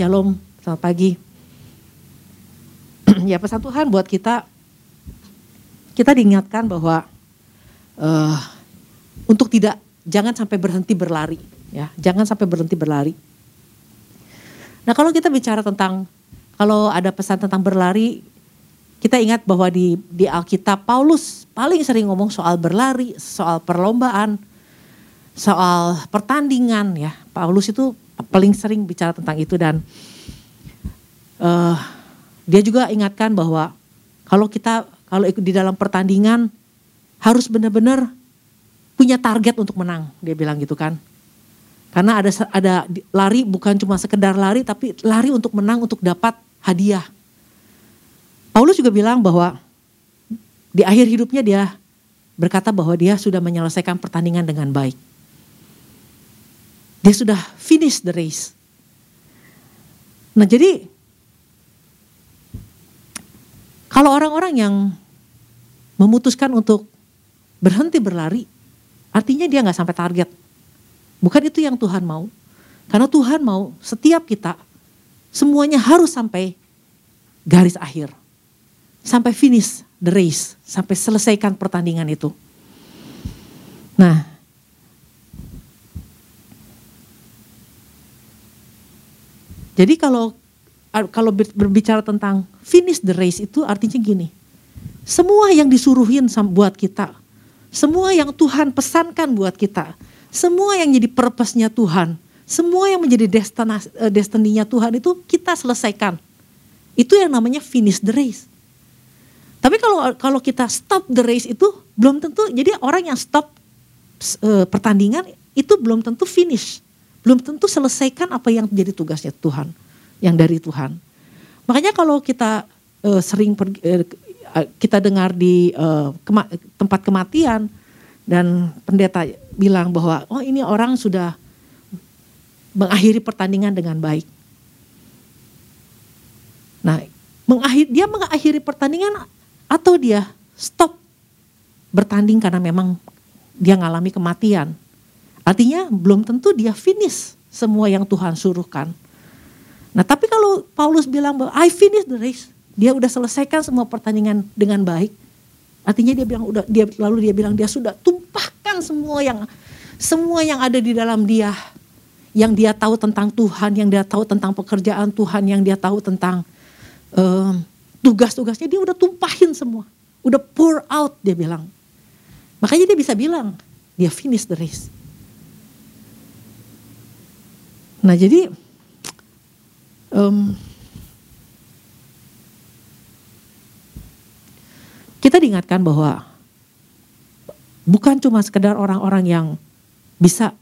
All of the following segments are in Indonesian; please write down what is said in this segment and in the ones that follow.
shalom, selamat pagi. ya pesan Tuhan buat kita, kita diingatkan bahwa uh, untuk tidak jangan sampai berhenti berlari, ya jangan sampai berhenti berlari. Nah kalau kita bicara tentang kalau ada pesan tentang berlari, kita ingat bahwa di di Alkitab Paulus paling sering ngomong soal berlari, soal perlombaan, soal pertandingan ya. Paulus itu paling sering bicara tentang itu dan uh, dia juga ingatkan bahwa kalau kita kalau ikut di dalam pertandingan harus benar-benar punya target untuk menang, dia bilang gitu kan. Karena ada ada lari bukan cuma sekedar lari tapi lari untuk menang untuk dapat hadiah. Paulus juga bilang bahwa di akhir hidupnya dia berkata bahwa dia sudah menyelesaikan pertandingan dengan baik. Dia sudah finish the race. Nah jadi kalau orang-orang yang memutuskan untuk berhenti berlari, artinya dia nggak sampai target. Bukan itu yang Tuhan mau. Karena Tuhan mau setiap kita semuanya harus sampai garis akhir. Sampai finish the race, sampai selesaikan pertandingan itu. Nah, Jadi kalau kalau berbicara tentang finish the race itu artinya gini. Semua yang disuruhin buat kita, semua yang Tuhan pesankan buat kita, semua yang jadi purpose-nya Tuhan, semua yang menjadi eh, destininya Tuhan itu kita selesaikan. Itu yang namanya finish the race. Tapi kalau kalau kita stop the race itu belum tentu jadi orang yang stop uh, pertandingan itu belum tentu finish belum tentu selesaikan apa yang menjadi tugasnya Tuhan, yang dari Tuhan. Makanya kalau kita uh, sering pergi, uh, kita dengar di uh, kema tempat kematian dan pendeta bilang bahwa oh ini orang sudah mengakhiri pertandingan dengan baik. Nah, mengakhir, dia mengakhiri pertandingan atau dia stop bertanding karena memang dia mengalami kematian. Artinya belum tentu dia finish semua yang Tuhan suruhkan. Nah tapi kalau Paulus bilang bahwa I finish the race, dia udah selesaikan semua pertandingan dengan baik. Artinya dia bilang udah dia lalu dia bilang dia sudah tumpahkan semua yang semua yang ada di dalam dia yang dia tahu tentang Tuhan, yang dia tahu tentang pekerjaan Tuhan, yang dia tahu tentang um, tugas-tugasnya dia udah tumpahin semua. Udah pour out dia bilang. Makanya dia bisa bilang dia finish the race. Nah jadi um, kita diingatkan bahwa bukan cuma sekedar orang-orang yang bisa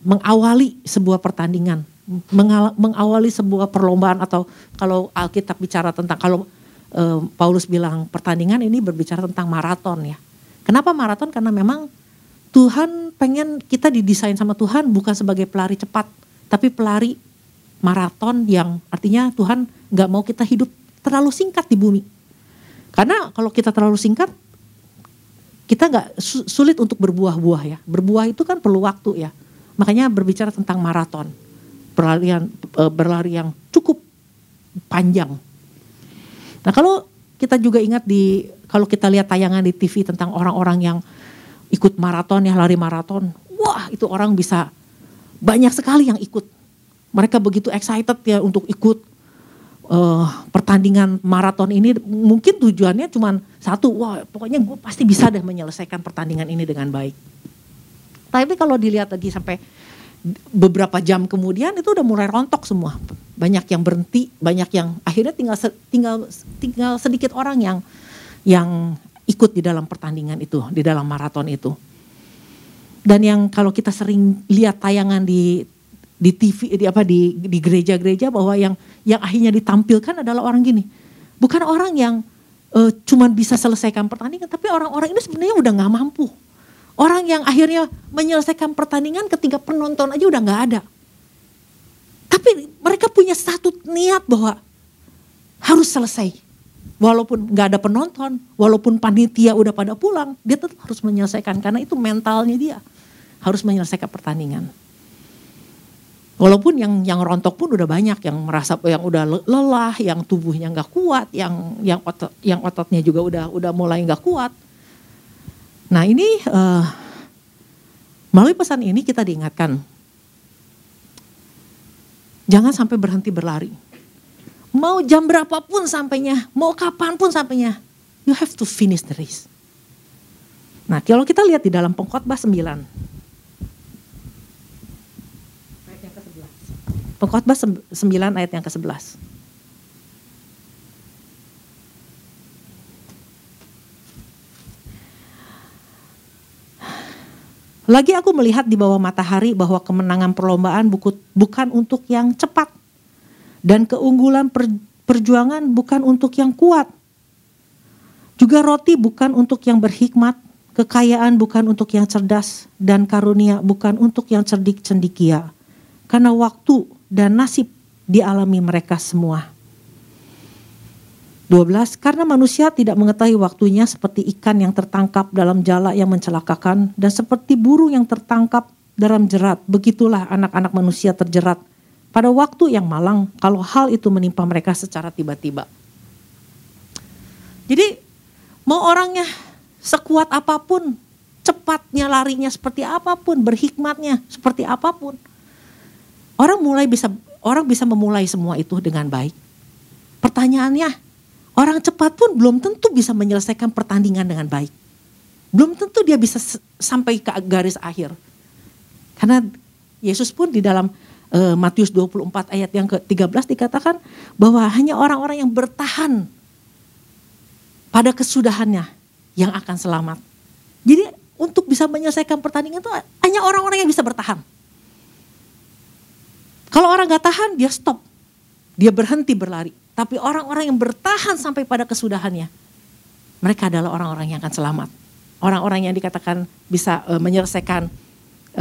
mengawali sebuah pertandingan, mengawali sebuah perlombaan atau kalau Alkitab bicara tentang kalau um, Paulus bilang pertandingan ini berbicara tentang maraton ya. Kenapa maraton? Karena memang Tuhan pengen kita didesain sama Tuhan bukan sebagai pelari cepat, tapi pelari maraton yang artinya Tuhan nggak mau kita hidup terlalu singkat di bumi. Karena kalau kita terlalu singkat, kita nggak sulit untuk berbuah-buah ya. Berbuah itu kan perlu waktu ya. Makanya berbicara tentang maraton, berlarian e, berlari yang cukup panjang. Nah kalau kita juga ingat di kalau kita lihat tayangan di TV tentang orang-orang yang ikut maraton ya lari maraton, wah itu orang bisa banyak sekali yang ikut. Mereka begitu excited ya untuk ikut uh, pertandingan maraton ini. Mungkin tujuannya cuma satu, wah pokoknya gue pasti bisa deh menyelesaikan pertandingan ini dengan baik. Tapi kalau dilihat lagi sampai beberapa jam kemudian itu udah mulai rontok semua. Banyak yang berhenti, banyak yang akhirnya tinggal tinggal tinggal sedikit orang yang yang ikut di dalam pertandingan itu, di dalam maraton itu. Dan yang kalau kita sering lihat tayangan di di TV di apa di di gereja-gereja bahwa yang yang akhirnya ditampilkan adalah orang gini. Bukan orang yang uh, cuman bisa selesaikan pertandingan, tapi orang-orang ini sebenarnya udah nggak mampu. Orang yang akhirnya menyelesaikan pertandingan ketika penonton aja udah nggak ada. Tapi mereka punya satu niat bahwa harus selesai. Walaupun nggak ada penonton, walaupun panitia udah pada pulang, dia tetap harus menyelesaikan karena itu mentalnya dia harus menyelesaikan pertandingan. Walaupun yang yang rontok pun udah banyak, yang merasa yang udah lelah, yang tubuhnya nggak kuat, yang yang otot yang ototnya juga udah udah mulai nggak kuat. Nah ini uh, melalui pesan ini kita diingatkan, jangan sampai berhenti berlari. Mau jam berapapun sampainya, mau kapan pun sampainya, you have to finish the race. Nah kalau kita lihat di dalam pengkhotbah 9, Pengkhotbah 9 ayat yang ke-11. Lagi aku melihat di bawah matahari bahwa kemenangan perlombaan bukan untuk yang cepat dan keunggulan perjuangan bukan untuk yang kuat. Juga roti bukan untuk yang berhikmat, kekayaan bukan untuk yang cerdas dan karunia bukan untuk yang cerdik cendikia. Karena waktu dan nasib dialami mereka semua. 12. Karena manusia tidak mengetahui waktunya seperti ikan yang tertangkap dalam jala yang mencelakakan dan seperti burung yang tertangkap dalam jerat. Begitulah anak-anak manusia terjerat pada waktu yang malang kalau hal itu menimpa mereka secara tiba-tiba. Jadi mau orangnya sekuat apa pun, cepatnya larinya seperti apa pun, berhikmatnya seperti apa pun. Orang mulai bisa orang bisa memulai semua itu dengan baik. Pertanyaannya, orang cepat pun belum tentu bisa menyelesaikan pertandingan dengan baik. Belum tentu dia bisa sampai ke garis akhir. Karena Yesus pun di dalam uh, Matius 24 ayat yang ke-13 dikatakan bahwa hanya orang-orang yang bertahan pada kesudahannya yang akan selamat. Jadi untuk bisa menyelesaikan pertandingan itu hanya orang-orang yang bisa bertahan. Kalau orang gak tahan, dia stop. Dia berhenti berlari. Tapi orang-orang yang bertahan sampai pada kesudahannya, mereka adalah orang-orang yang akan selamat. Orang-orang yang dikatakan bisa uh, menyelesaikan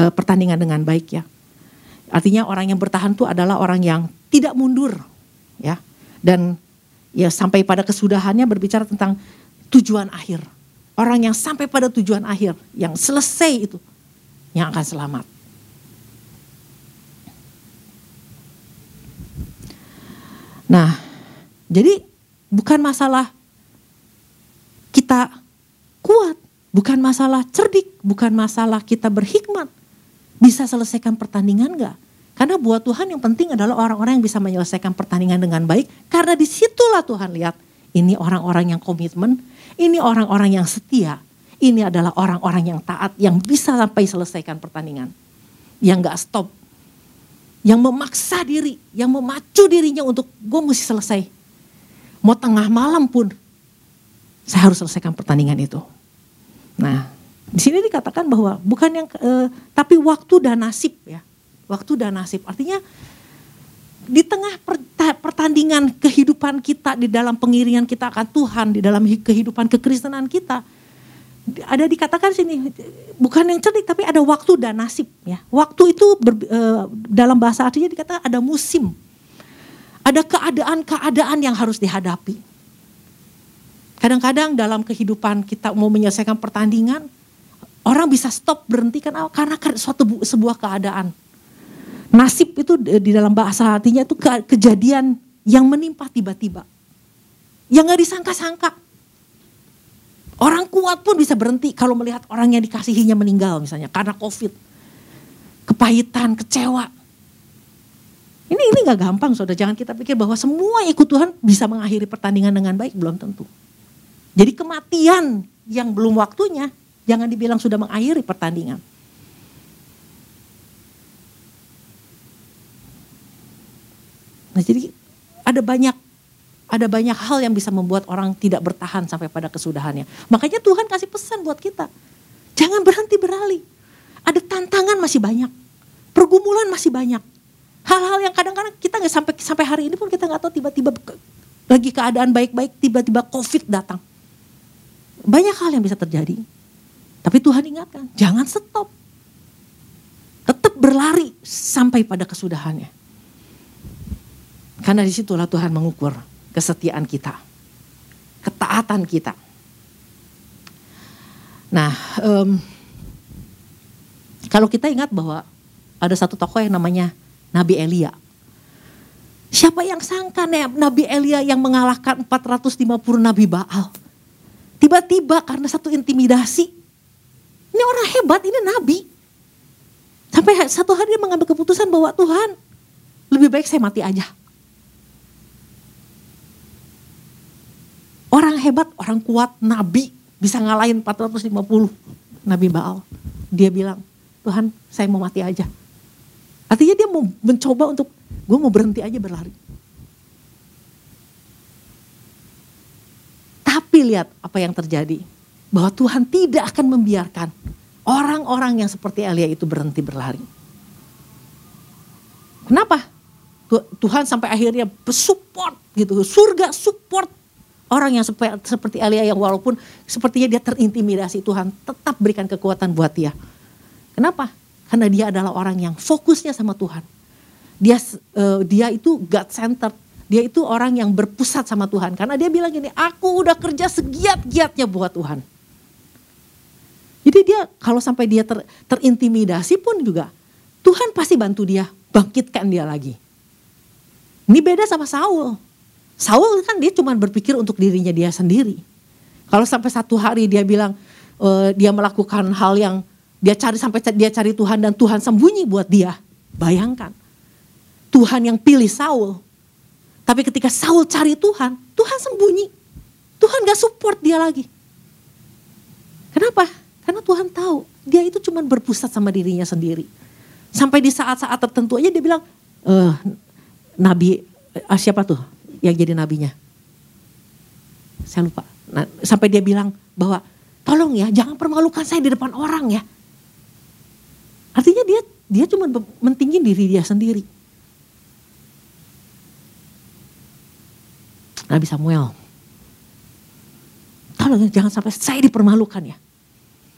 uh, pertandingan dengan baik ya. Artinya orang yang bertahan itu adalah orang yang tidak mundur ya. Dan ya sampai pada kesudahannya berbicara tentang tujuan akhir. Orang yang sampai pada tujuan akhir, yang selesai itu, yang akan selamat. Nah, jadi bukan masalah kita kuat, bukan masalah cerdik, bukan masalah kita berhikmat. Bisa selesaikan pertandingan enggak? Karena buat Tuhan yang penting adalah orang-orang yang bisa menyelesaikan pertandingan dengan baik. Karena di situlah Tuhan lihat, ini orang-orang yang komitmen, ini orang-orang yang setia. Ini adalah orang-orang yang taat, yang bisa sampai selesaikan pertandingan. Yang gak stop, yang memaksa diri, yang memacu dirinya untuk gue mesti selesai. Mau tengah malam pun saya harus selesaikan pertandingan itu. Nah, di sini dikatakan bahwa bukan yang eh, tapi waktu dan nasib ya. Waktu dan nasib. Artinya di tengah pertandingan kehidupan kita di dalam pengiringan kita akan Tuhan, di dalam kehidupan kekristenan kita, ada dikatakan sini bukan yang cerdik tapi ada waktu dan nasib ya. Waktu itu ber, e, dalam bahasa artinya dikatakan ada musim. Ada keadaan-keadaan yang harus dihadapi. Kadang-kadang dalam kehidupan kita mau menyelesaikan pertandingan, orang bisa stop berhenti kan karena suatu sebuah keadaan. Nasib itu di dalam bahasa artinya itu ke, kejadian yang menimpa tiba-tiba. Yang nggak disangka-sangka Orang kuat pun bisa berhenti kalau melihat orang yang dikasihinya meninggal misalnya karena covid. Kepahitan, kecewa. Ini ini gak gampang saudara, jangan kita pikir bahwa semua ikut Tuhan bisa mengakhiri pertandingan dengan baik, belum tentu. Jadi kematian yang belum waktunya, jangan dibilang sudah mengakhiri pertandingan. Nah jadi ada banyak ada banyak hal yang bisa membuat orang tidak bertahan sampai pada kesudahannya. Makanya Tuhan kasih pesan buat kita. Jangan berhenti beralih. Ada tantangan masih banyak. Pergumulan masih banyak. Hal-hal yang kadang-kadang kita nggak sampai sampai hari ini pun kita nggak tahu tiba-tiba lagi keadaan baik-baik tiba-tiba COVID datang. Banyak hal yang bisa terjadi. Tapi Tuhan ingatkan, jangan stop. Tetap berlari sampai pada kesudahannya. Karena di situlah Tuhan mengukur kesetiaan kita, ketaatan kita. Nah, um, kalau kita ingat bahwa ada satu tokoh yang namanya Nabi Elia. Siapa yang sangka Nabi Elia yang mengalahkan 450 Nabi Baal. Tiba-tiba karena satu intimidasi. Ini orang hebat, ini Nabi. Sampai satu hari dia mengambil keputusan bahwa Tuhan lebih baik saya mati aja. Orang hebat, orang kuat, Nabi bisa ngalahin 450 Nabi Baal. Dia bilang, Tuhan saya mau mati aja. Artinya dia mau mencoba untuk, gue mau berhenti aja berlari. Tapi lihat apa yang terjadi. Bahwa Tuhan tidak akan membiarkan orang-orang yang seperti Elia itu berhenti berlari. Kenapa? Tuhan sampai akhirnya support gitu. Surga support orang yang seperti Elia yang walaupun sepertinya dia terintimidasi Tuhan tetap berikan kekuatan buat dia. Kenapa? Karena dia adalah orang yang fokusnya sama Tuhan. Dia uh, dia itu God centered. Dia itu orang yang berpusat sama Tuhan. Karena dia bilang gini, aku udah kerja segiat-giatnya buat Tuhan. Jadi dia kalau sampai dia ter, terintimidasi pun juga Tuhan pasti bantu dia, bangkitkan dia lagi. Ini beda sama Saul. Saul kan dia cuma berpikir untuk dirinya dia sendiri. Kalau sampai satu hari dia bilang uh, dia melakukan hal yang dia cari sampai dia cari Tuhan dan Tuhan sembunyi buat dia. Bayangkan. Tuhan yang pilih Saul. Tapi ketika Saul cari Tuhan, Tuhan sembunyi. Tuhan gak support dia lagi. Kenapa? Karena Tuhan tahu dia itu cuma berpusat sama dirinya sendiri. Sampai di saat-saat tertentu aja dia bilang, e, Nabi, eh, siapa tuh yang jadi nabinya? Saya lupa. Nah, sampai dia bilang bahwa tolong ya jangan permalukan saya di depan orang ya. Artinya dia dia cuma mentingin diri dia sendiri. Nabi Samuel. Tolong jangan sampai saya dipermalukan ya.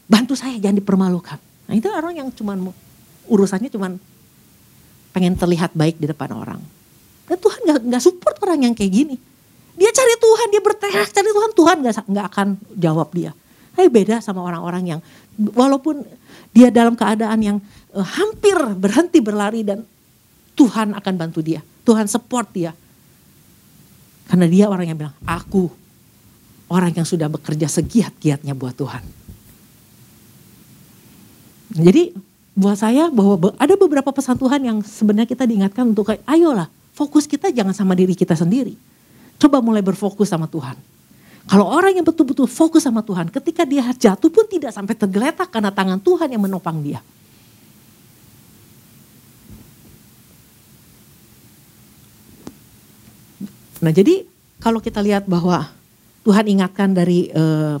Bantu saya jangan dipermalukan. Nah itu orang yang cuma urusannya cuma pengen terlihat baik di depan orang. Dan Tuhan gak, gak support orang yang kayak gini. Dia cari Tuhan, dia berteriak cari Tuhan, Tuhan gak, gak akan jawab dia. Tapi beda sama orang-orang yang walaupun dia dalam keadaan yang uh, hampir berhenti berlari dan Tuhan akan bantu dia. Tuhan support dia. Karena dia orang yang bilang, aku orang yang sudah bekerja segiat-giatnya buat Tuhan. Jadi buat saya bahwa ada beberapa pesan Tuhan yang sebenarnya kita diingatkan untuk kayak ayolah fokus kita jangan sama diri kita sendiri. Coba mulai berfokus sama Tuhan. Kalau orang yang betul-betul fokus sama Tuhan, ketika dia jatuh pun tidak sampai tergeletak karena tangan Tuhan yang menopang dia. Nah jadi kalau kita lihat bahwa Tuhan ingatkan dari uh,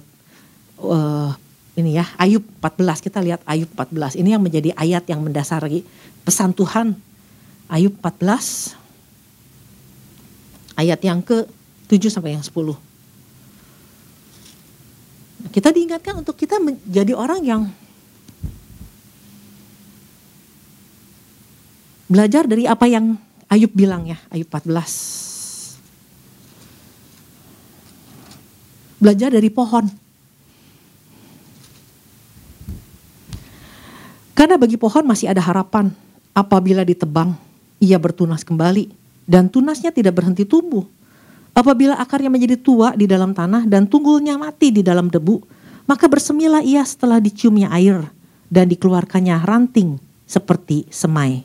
uh, ini ya Ayub 14 kita lihat Ayub 14 ini yang menjadi ayat yang mendasari pesan Tuhan Ayub 14 ayat yang ke 7 sampai yang 10. Kita diingatkan untuk kita menjadi orang yang belajar dari apa yang Ayub bilang ya, Ayub 14. Belajar dari pohon. Karena bagi pohon masih ada harapan apabila ditebang, ia bertunas kembali dan tunasnya tidak berhenti tumbuh Apabila akarnya menjadi tua di dalam tanah dan tunggulnya mati di dalam debu, maka bersemilah ia setelah diciumnya air dan dikeluarkannya ranting seperti semai.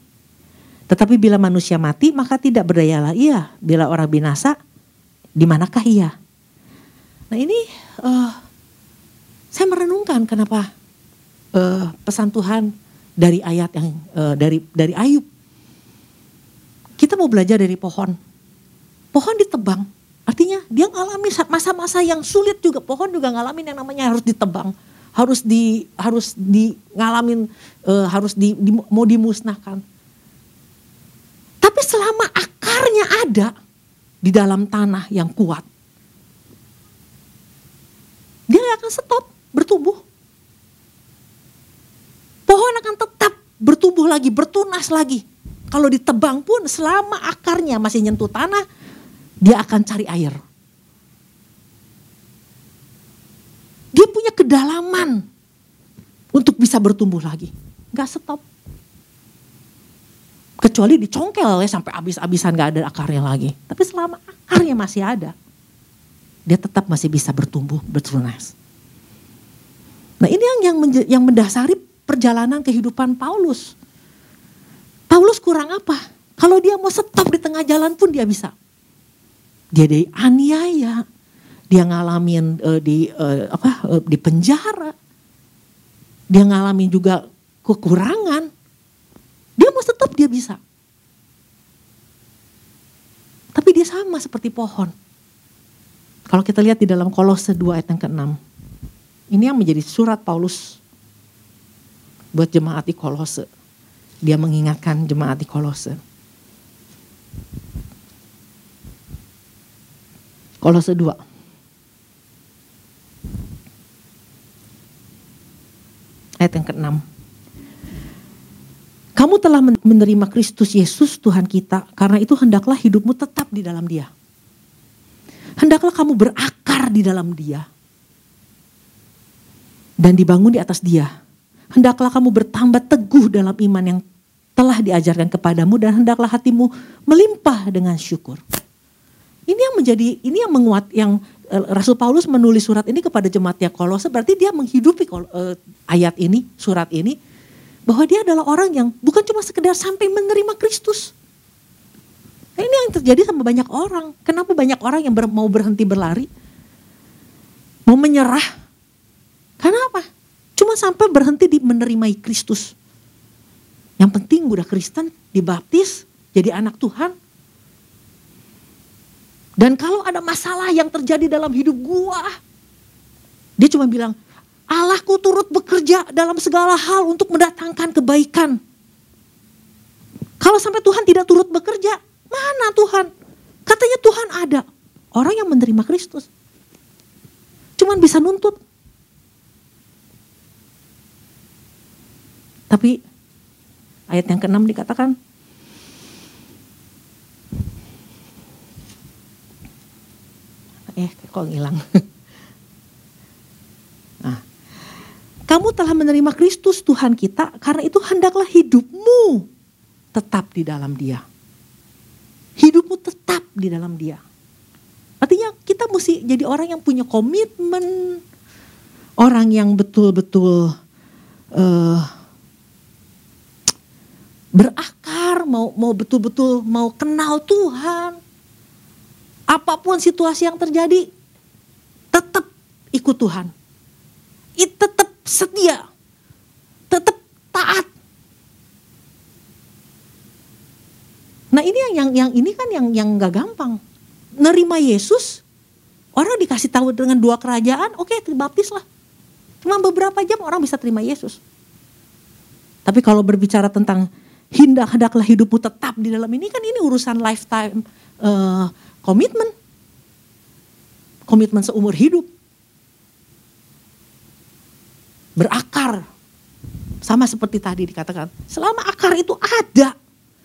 Tetapi bila manusia mati, maka tidak berdayalah ia. Bila orang binasa, di manakah ia? Nah ini uh, saya merenungkan kenapa uh, pesan Tuhan dari ayat yang uh, dari dari Ayub. Kita mau belajar dari pohon. Pohon ditebang, Artinya dia ngalami masa-masa yang sulit juga. Pohon juga ngalamin yang namanya harus ditebang, harus di harus di ngalamin uh, harus di, di mau dimusnahkan. Tapi selama akarnya ada di dalam tanah yang kuat, dia gak akan stop bertumbuh. Pohon akan tetap bertumbuh lagi, bertunas lagi. Kalau ditebang pun selama akarnya masih nyentuh tanah, dia akan cari air. Dia punya kedalaman untuk bisa bertumbuh lagi. Gak stop. Kecuali dicongkel ya sampai habis-habisan gak ada akarnya lagi. Tapi selama akarnya masih ada, dia tetap masih bisa bertumbuh, bertunas. Nah ini yang yang, yang mendasari perjalanan kehidupan Paulus. Paulus kurang apa? Kalau dia mau stop di tengah jalan pun dia bisa. Dia dianiaya, dia ngalamin uh, di uh, apa uh, di penjara. Dia ngalamin juga kekurangan. Dia mau stop dia bisa. Tapi dia sama seperti pohon. Kalau kita lihat di dalam Kolose 2 ayat yang ke-6. Ini yang menjadi surat Paulus buat jemaat di Kolose. Dia mengingatkan jemaat di Kolose. Kolose 2. Ayat yang ke-6. Kamu telah menerima Kristus Yesus Tuhan kita, karena itu hendaklah hidupmu tetap di dalam dia. Hendaklah kamu berakar di dalam dia. Dan dibangun di atas dia hendaklah kamu bertambah teguh dalam iman yang telah diajarkan kepadamu dan hendaklah hatimu melimpah dengan syukur. Ini yang menjadi ini yang menguat yang eh, Rasul Paulus menulis surat ini kepada jemaatnya Kolose berarti dia menghidupi uh, ayat ini, surat ini bahwa dia adalah orang yang bukan cuma sekedar sampai menerima Kristus. Nah, ini yang terjadi sama banyak orang. Kenapa banyak orang yang ber, mau berhenti berlari? Mau menyerah? Karena apa? Cuma sampai berhenti di menerimai Kristus. Yang penting udah Kristen, dibaptis, jadi anak Tuhan. Dan kalau ada masalah yang terjadi dalam hidup gua, dia cuma bilang, Allahku turut bekerja dalam segala hal untuk mendatangkan kebaikan. Kalau sampai Tuhan tidak turut bekerja, mana Tuhan? Katanya Tuhan ada. Orang yang menerima Kristus. Cuman bisa nuntut. Tapi ayat yang keenam dikatakan eh kok ngilang. nah, kamu telah menerima Kristus Tuhan kita karena itu hendaklah hidupmu tetap di dalam Dia. Hidupmu tetap di dalam Dia. Artinya kita mesti jadi orang yang punya komitmen, orang yang betul-betul uh, berakar, mau mau betul-betul mau kenal Tuhan. Apa pun situasi yang terjadi, tetap ikut Tuhan. It tetap setia. Tetap taat. Nah, ini yang yang yang ini kan yang yang nggak gampang. Nerima Yesus, orang dikasih tahu dengan dua kerajaan, oke, okay, baptis lah. Cuma beberapa jam orang bisa terima Yesus. Tapi kalau berbicara tentang hendak hendaklah hidupmu tetap di dalam ini. Kan ini urusan lifetime uh, komitmen. Komitmen seumur hidup. Berakar. Sama seperti tadi dikatakan selama akar itu ada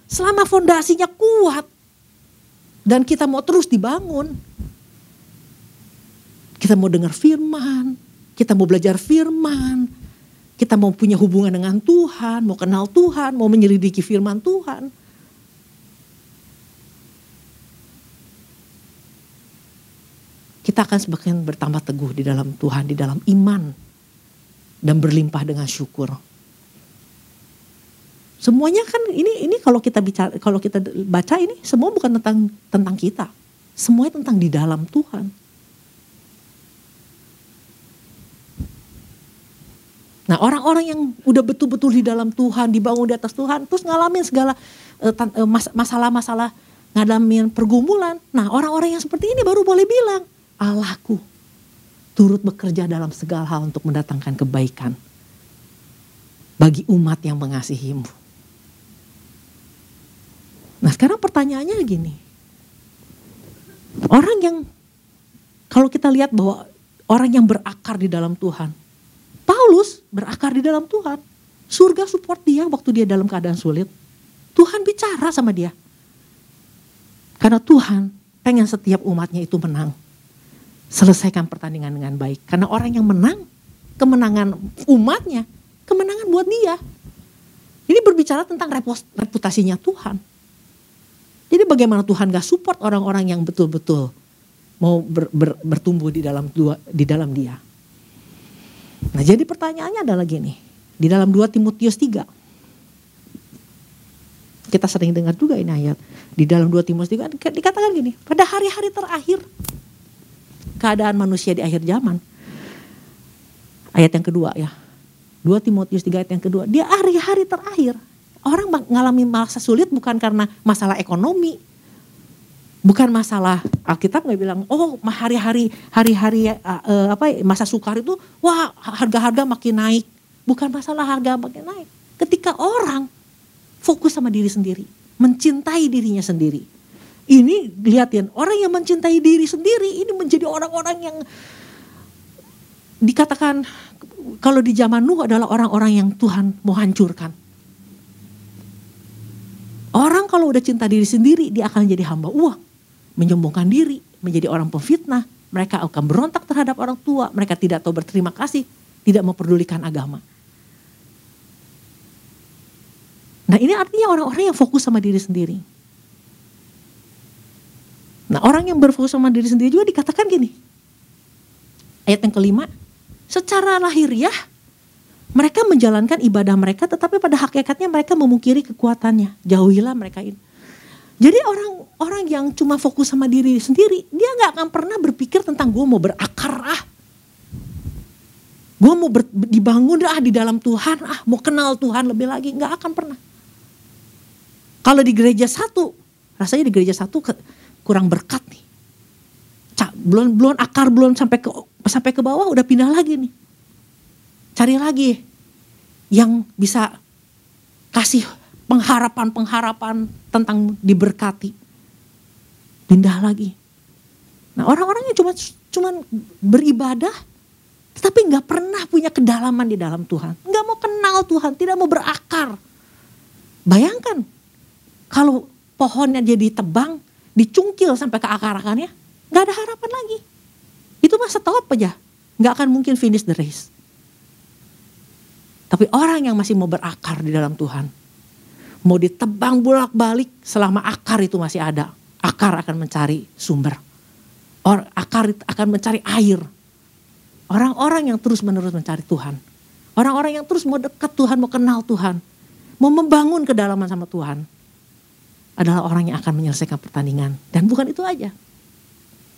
selama fondasinya kuat dan kita mau terus dibangun kita mau dengar firman kita mau belajar firman kita mau punya hubungan dengan Tuhan, mau kenal Tuhan, mau menyelidiki firman Tuhan. Kita akan semakin bertambah teguh di dalam Tuhan, di dalam iman. Dan berlimpah dengan syukur. Semuanya kan ini ini kalau kita bicara kalau kita baca ini semua bukan tentang tentang kita. Semuanya tentang di dalam Tuhan. Nah orang-orang yang udah betul-betul di dalam Tuhan, dibangun di atas Tuhan, terus ngalamin segala uh, masalah-masalah, ngalamin pergumulan. Nah orang-orang yang seperti ini baru boleh bilang, Allahku turut bekerja dalam segala hal untuk mendatangkan kebaikan bagi umat yang mengasihimu. Nah sekarang pertanyaannya gini, orang yang kalau kita lihat bahwa orang yang berakar di dalam Tuhan, Paulus berakar di dalam Tuhan. Surga support dia waktu dia dalam keadaan sulit. Tuhan bicara sama dia. Karena Tuhan pengen setiap umatnya itu menang. Selesaikan pertandingan dengan baik. Karena orang yang menang, kemenangan umatnya, kemenangan buat dia. Ini berbicara tentang reputasinya Tuhan. Jadi bagaimana Tuhan gak support orang-orang yang betul-betul mau ber, ber, bertumbuh di dalam di dalam dia. Nah jadi pertanyaannya adalah gini. Di dalam 2 Timotius 3. Kita sering dengar juga ini ayat. Di dalam 2 Timotius 3 dikatakan gini. Pada hari-hari terakhir. Keadaan manusia di akhir zaman. Ayat yang kedua ya. 2 Timotius 3 ayat yang kedua. Dia hari-hari terakhir. Orang mengalami masa sulit bukan karena masalah ekonomi. Bukan masalah Alkitab nggak bilang, oh hari-hari hari-hari uh, apa masa sukar itu, wah harga-harga makin naik. Bukan masalah harga makin naik. Ketika orang fokus sama diri sendiri, mencintai dirinya sendiri. Ini lihatin orang yang mencintai diri sendiri ini menjadi orang-orang yang dikatakan kalau di zaman Nuh adalah orang-orang yang Tuhan mau hancurkan. Orang kalau udah cinta diri sendiri dia akan jadi hamba uang, menyombongkan diri, menjadi orang pemfitnah. Mereka akan berontak terhadap orang tua, mereka tidak tahu berterima kasih, tidak memperdulikan agama. Nah ini artinya orang-orang yang fokus sama diri sendiri. Nah orang yang berfokus sama diri sendiri juga dikatakan gini. Ayat yang kelima, secara lahiriah mereka menjalankan ibadah mereka tetapi pada hakikatnya mereka memungkiri kekuatannya. Jauhilah mereka ini. Jadi orang-orang yang cuma fokus sama diri sendiri, dia nggak akan pernah berpikir tentang gue mau berakar ah. Gue mau ber, dibangun ah di dalam Tuhan ah, mau kenal Tuhan lebih lagi, nggak akan pernah. Kalau di gereja satu, rasanya di gereja satu ke, kurang berkat nih. Cak, belum belum akar belum sampai ke sampai ke bawah udah pindah lagi nih. Cari lagi yang bisa kasih pengharapan-pengharapan tentang diberkati. Pindah lagi. Nah orang-orang yang cuma cuman beribadah tetapi nggak pernah punya kedalaman di dalam Tuhan. Nggak mau kenal Tuhan, tidak mau berakar. Bayangkan kalau pohonnya jadi tebang, dicungkil sampai ke akar-akarnya, nggak ada harapan lagi. Itu mah stop aja. Nggak akan mungkin finish the race. Tapi orang yang masih mau berakar di dalam Tuhan. Mau ditebang bolak-balik selama akar itu masih ada. Akar akan mencari sumber. Or, akar akan mencari air. Orang-orang yang terus menerus mencari Tuhan. Orang-orang yang terus mau dekat Tuhan, mau kenal Tuhan. Mau membangun kedalaman sama Tuhan. Adalah orang yang akan menyelesaikan pertandingan. Dan bukan itu aja.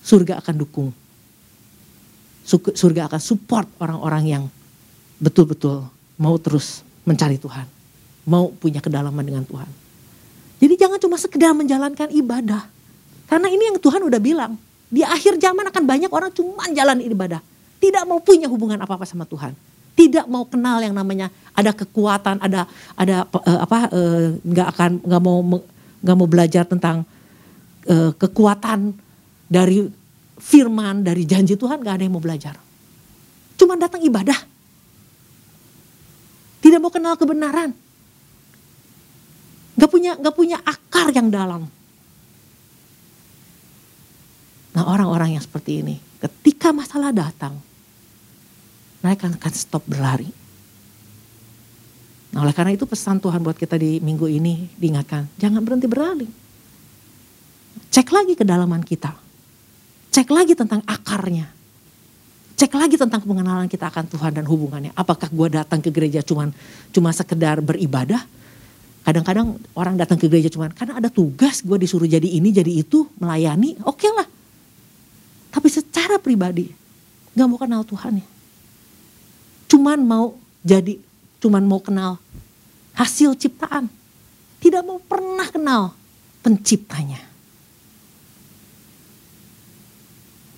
Surga akan dukung surga akan support orang-orang yang betul-betul mau terus mencari Tuhan. Mau punya kedalaman dengan Tuhan. Jadi jangan cuma sekedar menjalankan ibadah. Karena ini yang Tuhan udah bilang. Di akhir zaman akan banyak orang cuma jalan ibadah. Tidak mau punya hubungan apa-apa sama Tuhan. Tidak mau kenal yang namanya ada kekuatan, ada ada uh, apa eh, nggak uh, akan nggak mau nggak mau belajar tentang uh, kekuatan dari firman, dari janji Tuhan gak ada yang mau belajar. Cuma datang ibadah. Tidak mau kenal kebenaran. Gak punya, gak punya akar yang dalam. Nah orang-orang yang seperti ini, ketika masalah datang, mereka akan stop berlari. Nah oleh karena itu pesan Tuhan buat kita di minggu ini diingatkan, jangan berhenti berlari. Cek lagi kedalaman kita Cek lagi tentang akarnya. Cek lagi tentang pengenalan kita akan Tuhan dan hubungannya. Apakah gue datang ke gereja cuman cuma sekedar beribadah? Kadang-kadang orang datang ke gereja cuman karena ada tugas gue disuruh jadi ini jadi itu melayani. Oke okay lah. Tapi secara pribadi gak mau kenal Tuhan ya. Cuman mau jadi, cuman mau kenal hasil ciptaan. Tidak mau pernah kenal penciptanya.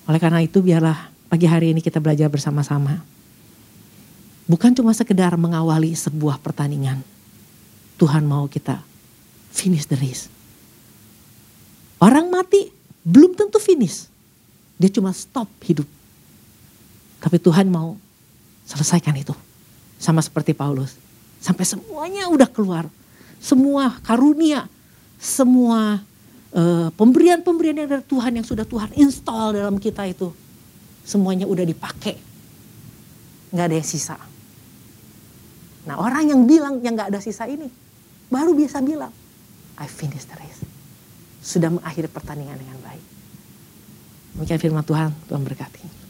Oleh karena itu biarlah pagi hari ini kita belajar bersama-sama. Bukan cuma sekedar mengawali sebuah pertandingan. Tuhan mau kita finish the race. Orang mati belum tentu finish. Dia cuma stop hidup. Tapi Tuhan mau selesaikan itu. Sama seperti Paulus. Sampai semuanya udah keluar. Semua karunia, semua Eh, pemberian-pemberian yang dari Tuhan yang sudah Tuhan install dalam kita itu semuanya udah dipakai nggak ada yang sisa nah orang yang bilang yang nggak ada sisa ini baru bisa bilang, I finish the race. Sudah mengakhiri pertandingan dengan baik. Demikian firman Tuhan, Tuhan berkati.